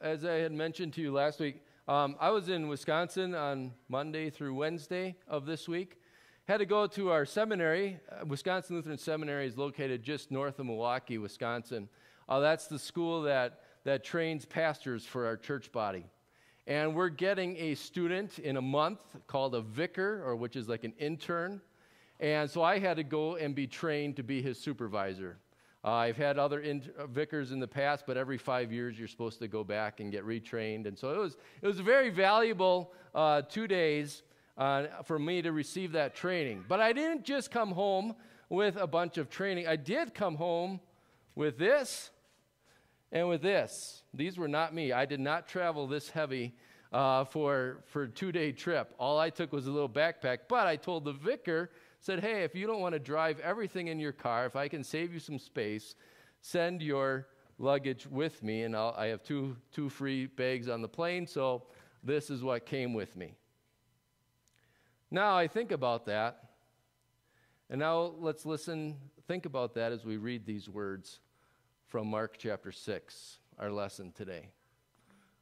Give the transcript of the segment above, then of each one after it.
as I had mentioned to you last week, um, I was in Wisconsin on Monday through Wednesday of this week. Had to go to our seminary. Uh, Wisconsin Lutheran Seminary is located just north of Milwaukee, Wisconsin. Uh, that's the school that, that trains pastors for our church body. And we're getting a student in a month called a vicar, or which is like an intern. And so I had to go and be trained to be his supervisor. Uh, I've had other in, uh, vicars in the past, but every five years you're supposed to go back and get retrained. And so it was, it was very valuable uh, two days uh, for me to receive that training. But I didn't just come home with a bunch of training, I did come home with this and with this. These were not me. I did not travel this heavy uh, for, for a two day trip. All I took was a little backpack, but I told the vicar said, Hey, if you don't want to drive everything in your car, if I can save you some space, send your luggage with me. And I'll, I have two, two free bags on the plane, so this is what came with me. Now I think about that. And now let's listen, think about that as we read these words from Mark chapter 6, our lesson today.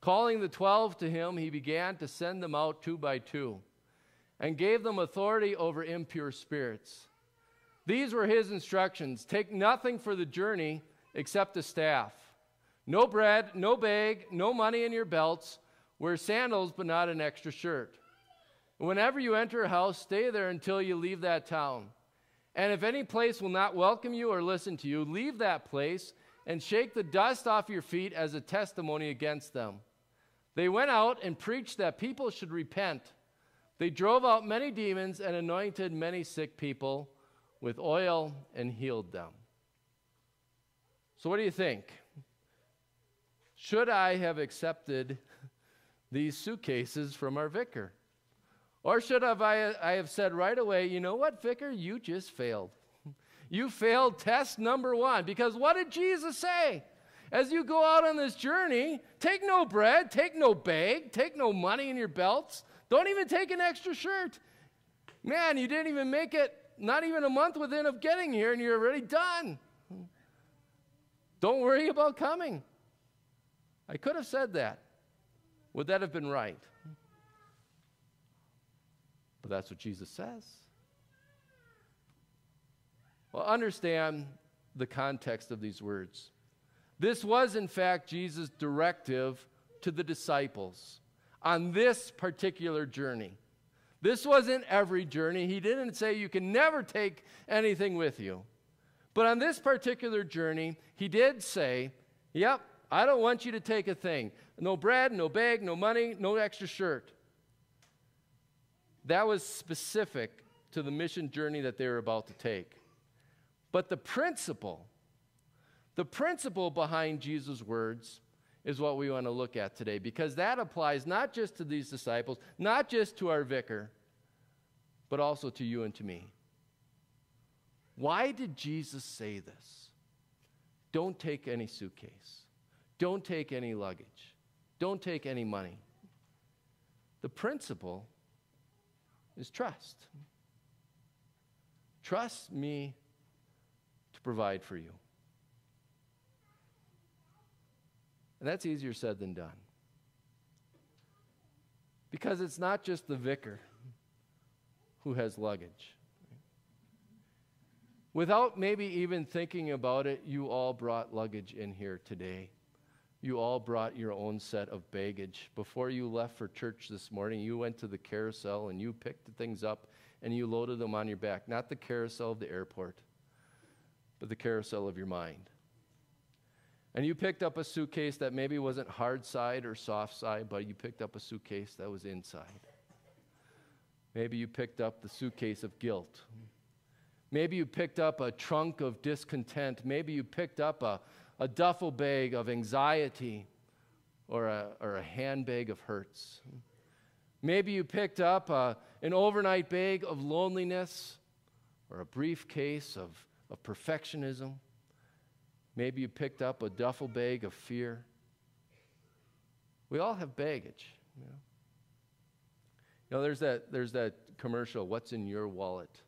Calling the twelve to him, he began to send them out two by two and gave them authority over impure spirits. These were his instructions Take nothing for the journey except a staff. No bread, no bag, no money in your belts. Wear sandals, but not an extra shirt. Whenever you enter a house, stay there until you leave that town. And if any place will not welcome you or listen to you, leave that place and shake the dust off your feet as a testimony against them. They went out and preached that people should repent. They drove out many demons and anointed many sick people with oil and healed them. So, what do you think? Should I have accepted these suitcases from our vicar? Or should have I, I have said right away, you know what, vicar, you just failed. You failed test number one. Because what did Jesus say? As you go out on this journey, take no bread, take no bag, take no money in your belts, don't even take an extra shirt. Man, you didn't even make it not even a month within of getting here and you're already done. Don't worry about coming. I could have said that. Would that have been right? But that's what Jesus says. Well, understand the context of these words. This was, in fact, Jesus' directive to the disciples on this particular journey. This wasn't every journey. He didn't say you can never take anything with you. But on this particular journey, he did say, Yep, I don't want you to take a thing. No bread, no bag, no money, no extra shirt. That was specific to the mission journey that they were about to take. But the principle, the principle behind Jesus' words is what we want to look at today because that applies not just to these disciples, not just to our vicar, but also to you and to me. Why did Jesus say this? Don't take any suitcase. Don't take any luggage. Don't take any money. The principle is trust. Trust me to provide for you. And that's easier said than done. Because it's not just the vicar who has luggage. Without maybe even thinking about it, you all brought luggage in here today. You all brought your own set of baggage. Before you left for church this morning, you went to the carousel and you picked things up and you loaded them on your back. Not the carousel of the airport, but the carousel of your mind. And you picked up a suitcase that maybe wasn't hard side or soft side, but you picked up a suitcase that was inside. Maybe you picked up the suitcase of guilt. Maybe you picked up a trunk of discontent. Maybe you picked up a, a duffel bag of anxiety or a, or a handbag of hurts. Maybe you picked up a, an overnight bag of loneliness or a briefcase of, of perfectionism. Maybe you picked up a duffel bag of fear. We all have baggage. You know, you know there's, that, there's that commercial, What's in Your Wallet?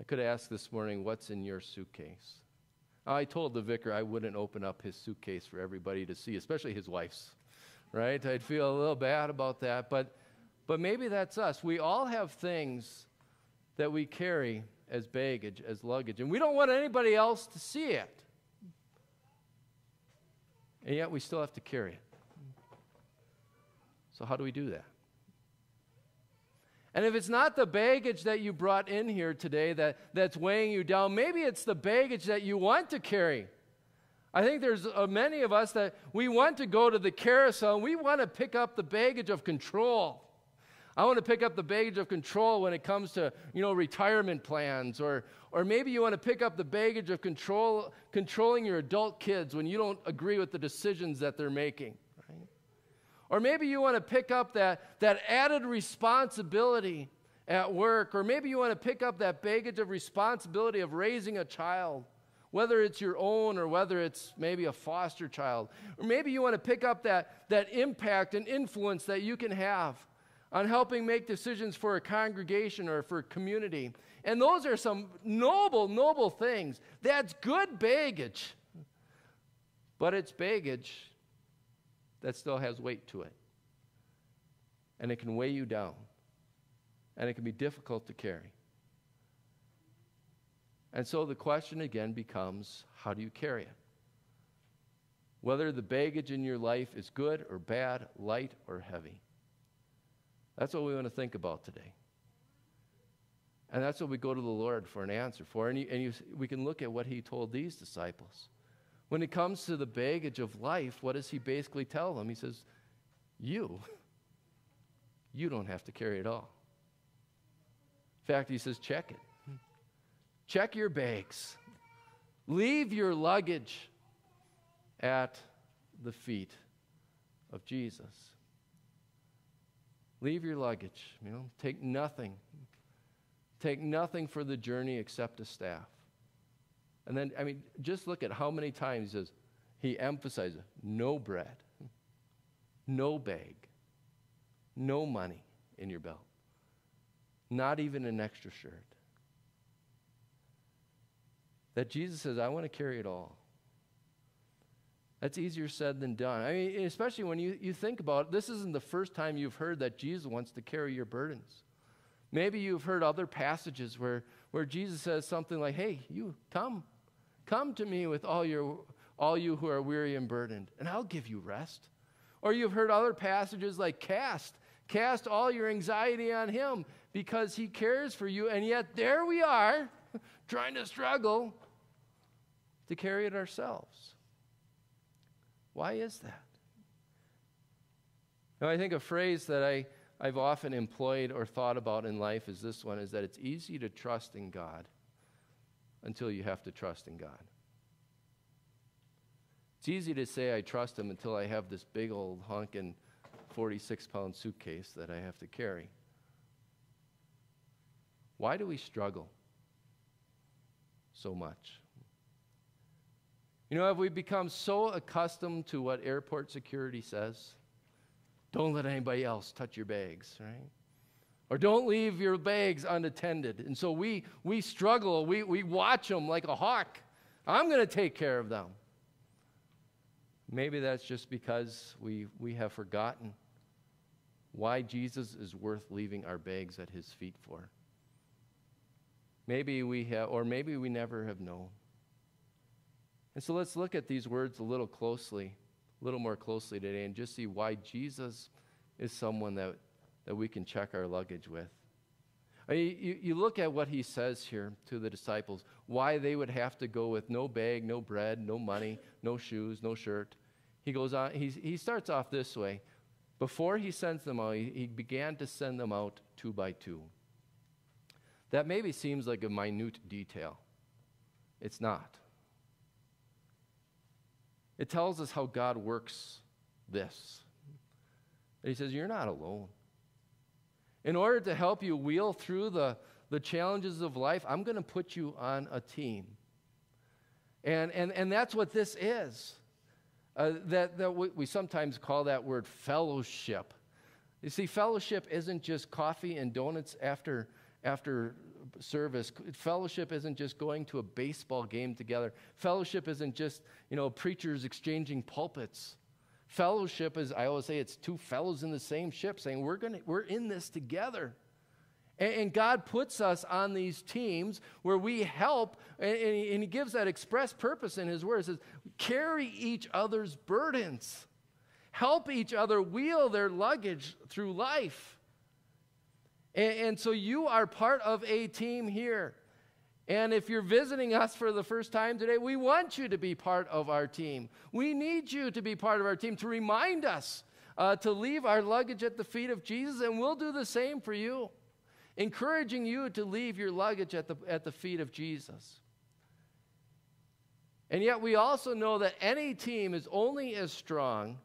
I could ask this morning, What's in your suitcase? Oh, I told the vicar I wouldn't open up his suitcase for everybody to see, especially his wife's, right? I'd feel a little bad about that. But, but maybe that's us. We all have things that we carry as baggage, as luggage, and we don't want anybody else to see it. And yet we still have to carry it. So, how do we do that? And if it's not the baggage that you brought in here today that, that's weighing you down, maybe it's the baggage that you want to carry. I think there's uh, many of us that we want to go to the carousel and we want to pick up the baggage of control. I want to pick up the baggage of control when it comes to, you know, retirement plans or or maybe you want to pick up the baggage of control controlling your adult kids when you don't agree with the decisions that they're making. Or maybe you want to pick up that, that added responsibility at work. Or maybe you want to pick up that baggage of responsibility of raising a child, whether it's your own or whether it's maybe a foster child. Or maybe you want to pick up that, that impact and influence that you can have on helping make decisions for a congregation or for a community. And those are some noble, noble things. That's good baggage. But it's baggage that still has weight to it. And it can weigh you down. And it can be difficult to carry. And so the question again becomes how do you carry it? Whether the baggage in your life is good or bad, light or heavy. That's what we want to think about today. And that's what we go to the Lord for an answer for. And, you, and you, we can look at what he told these disciples. When it comes to the baggage of life, what does he basically tell them? He says, You, you don't have to carry it all. In fact, he says, Check it. Check your bags. Leave your luggage at the feet of Jesus. Leave your luggage. You know, take nothing. Take nothing for the journey except a staff. And then, I mean, just look at how many times he says, he emphasizes no bread, no bag, no money in your belt, not even an extra shirt. That Jesus says, I want to carry it all. That's easier said than done. I mean, especially when you, you think about it, this isn't the first time you've heard that Jesus wants to carry your burdens. Maybe you've heard other passages where, where Jesus says something like, Hey, you come, Come to me with all, your, all you who are weary and burdened, and I'll give you rest. Or you've heard other passages like cast, cast all your anxiety on him because he cares for you. And yet there we are trying to struggle to carry it ourselves. Why is that? Now, I think a phrase that I, I've often employed or thought about in life is this one is that it's easy to trust in God until you have to trust in God. It's easy to say I trust Him until I have this big old honking 46 pound suitcase that I have to carry. Why do we struggle so much? You know, have we become so accustomed to what airport security says? Don't let anybody else touch your bags, right? Or don't leave your bags unattended. And so we, we struggle, we, we watch them like a hawk. I'm going to take care of them. Maybe that's just because we, we have forgotten why Jesus is worth leaving our bags at his feet for. Maybe we have, or maybe we never have known. And so let's look at these words a little closely, a little more closely today, and just see why Jesus is someone that that we can check our luggage with. I mean, you, you look at what he says here to the disciples, why they would have to go with no bag, no bread, no money, no shoes, no shirt. He goes on, he, he starts off this way. Before he sends them out, he, he began to send them out two by two. That maybe seems like a minute detail. It's not. It tells us how God works this. And he says, You're not alone. In order to help you wheel through the, the challenges of life, I'm going to put you on a team. And, and, and that's what this is. Uh, that, that we, we sometimes call that word fellowship. You see, fellowship isn't just coffee and donuts after, after service. Fellowship isn't just going to a baseball game together. Fellowship isn't just, you know, preachers exchanging pulpits. Fellowship is, I always say, it's two fellows in the same ship saying, we're, gonna, we're in this together. And, and God puts us on these teams where we help, and, and, he, and He gives that express purpose in His Word. He says, carry each other's burdens, help each other wheel their luggage through life. And, and so you are part of a team here. And if you're visiting us for the first time today, we want you to be part of our team. We need you to be part of our team to remind us uh, to leave our luggage at the feet of Jesus, and we'll do the same for you, encouraging you to leave your luggage at the, at the feet of Jesus. And yet, we also know that any team is only as strong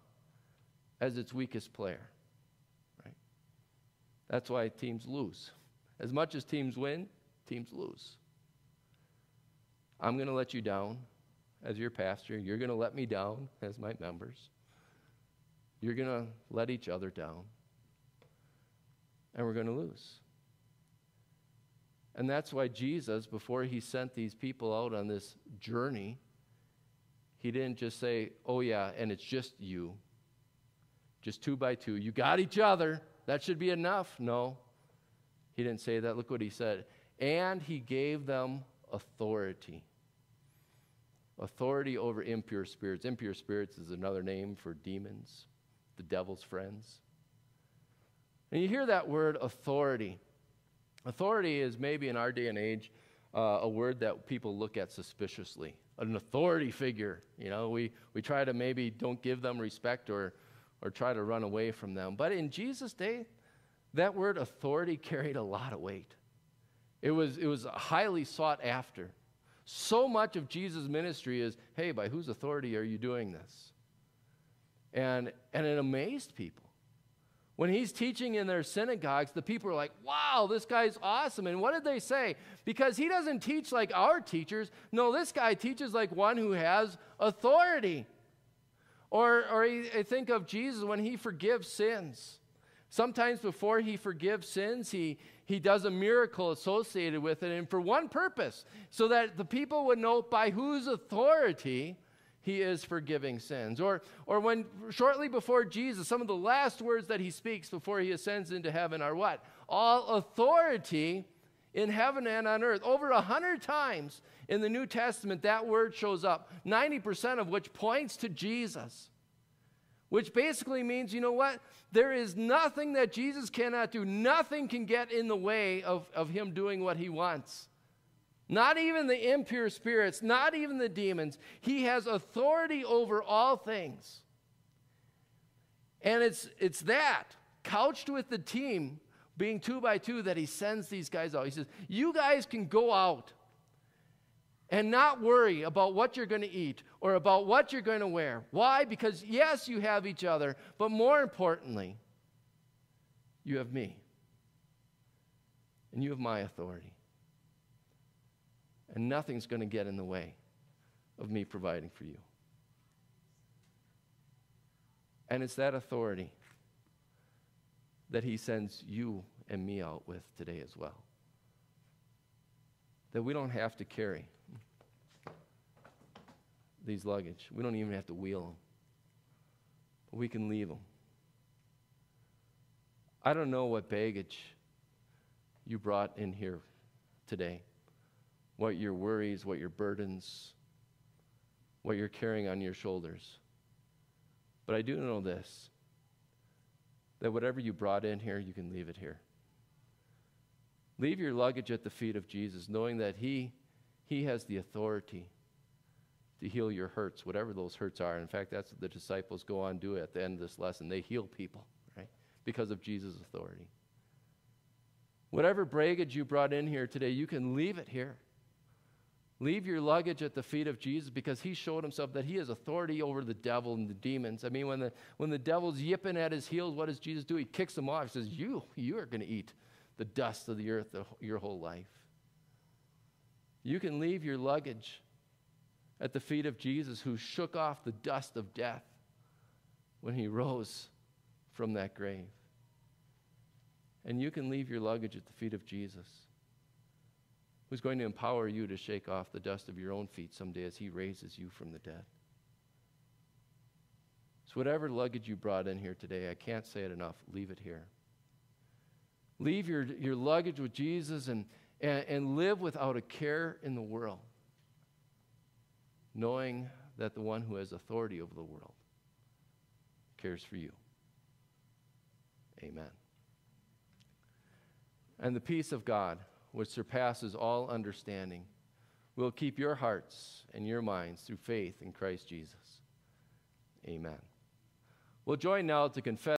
as its weakest player. That's why teams lose. As much as teams win, teams lose. I'm going to let you down as your pastor. You're going to let me down as my members. You're going to let each other down. And we're going to lose. And that's why Jesus, before he sent these people out on this journey, he didn't just say, Oh, yeah, and it's just you. Just two by two. You got each other. That should be enough. No. He didn't say that. Look what he said. And he gave them authority. Authority over impure spirits. Impure spirits is another name for demons, the devil's friends. And you hear that word authority. Authority is maybe in our day and age uh, a word that people look at suspiciously. An authority figure. You know, we, we try to maybe don't give them respect or, or try to run away from them. But in Jesus' day, that word authority carried a lot of weight. It was, it was highly sought after. So much of Jesus' ministry is hey, by whose authority are you doing this? And, and it amazed people. When he's teaching in their synagogues, the people are like, wow, this guy's awesome. And what did they say? Because he doesn't teach like our teachers. No, this guy teaches like one who has authority. Or, or I think of Jesus when he forgives sins. Sometimes before he forgives sins, he, he does a miracle associated with it, and for one purpose, so that the people would know by whose authority he is forgiving sins. Or, or when shortly before Jesus, some of the last words that he speaks before he ascends into heaven are what? All authority in heaven and on earth. Over a hundred times in the New Testament, that word shows up, 90% of which points to Jesus. Which basically means, you know what? There is nothing that Jesus cannot do. Nothing can get in the way of, of him doing what he wants. Not even the impure spirits, not even the demons. He has authority over all things. And it's, it's that, couched with the team being two by two, that he sends these guys out. He says, You guys can go out and not worry about what you're going to eat or about what you're going to wear. Why? Because, yes, you have each other, but more importantly, you have me. And you have my authority. And nothing's going to get in the way of me providing for you. And it's that authority that he sends you and me out with today as well. That we don't have to carry these luggage. We don't even have to wheel them. But we can leave them. I don't know what baggage you brought in here today, what your worries, what your burdens, what you're carrying on your shoulders. But I do know this that whatever you brought in here, you can leave it here. Leave your luggage at the feet of Jesus, knowing that He, he has the authority to heal your hurts, whatever those hurts are. In fact, that's what the disciples go on do at the end of this lesson. They heal people, right? Because of Jesus' authority. Whatever baggage you brought in here today, you can leave it here. Leave your luggage at the feet of Jesus because he showed himself that he has authority over the devil and the demons. I mean, when the, when the devil's yipping at his heels, what does Jesus do? He kicks them off. He says, You, you are going to eat the dust of the earth your whole life. You can leave your luggage at the feet of Jesus, who shook off the dust of death when he rose from that grave. And you can leave your luggage at the feet of Jesus, who's going to empower you to shake off the dust of your own feet someday as He raises you from the dead. So, whatever luggage you brought in here today, I can't say it enough, leave it here. Leave your, your luggage with Jesus and, and, and live without a care in the world, knowing that the one who has authority over the world cares for you. Amen. And the peace of God, which surpasses all understanding, will keep your hearts and your minds through faith in Christ Jesus. Amen. We'll join now to confess.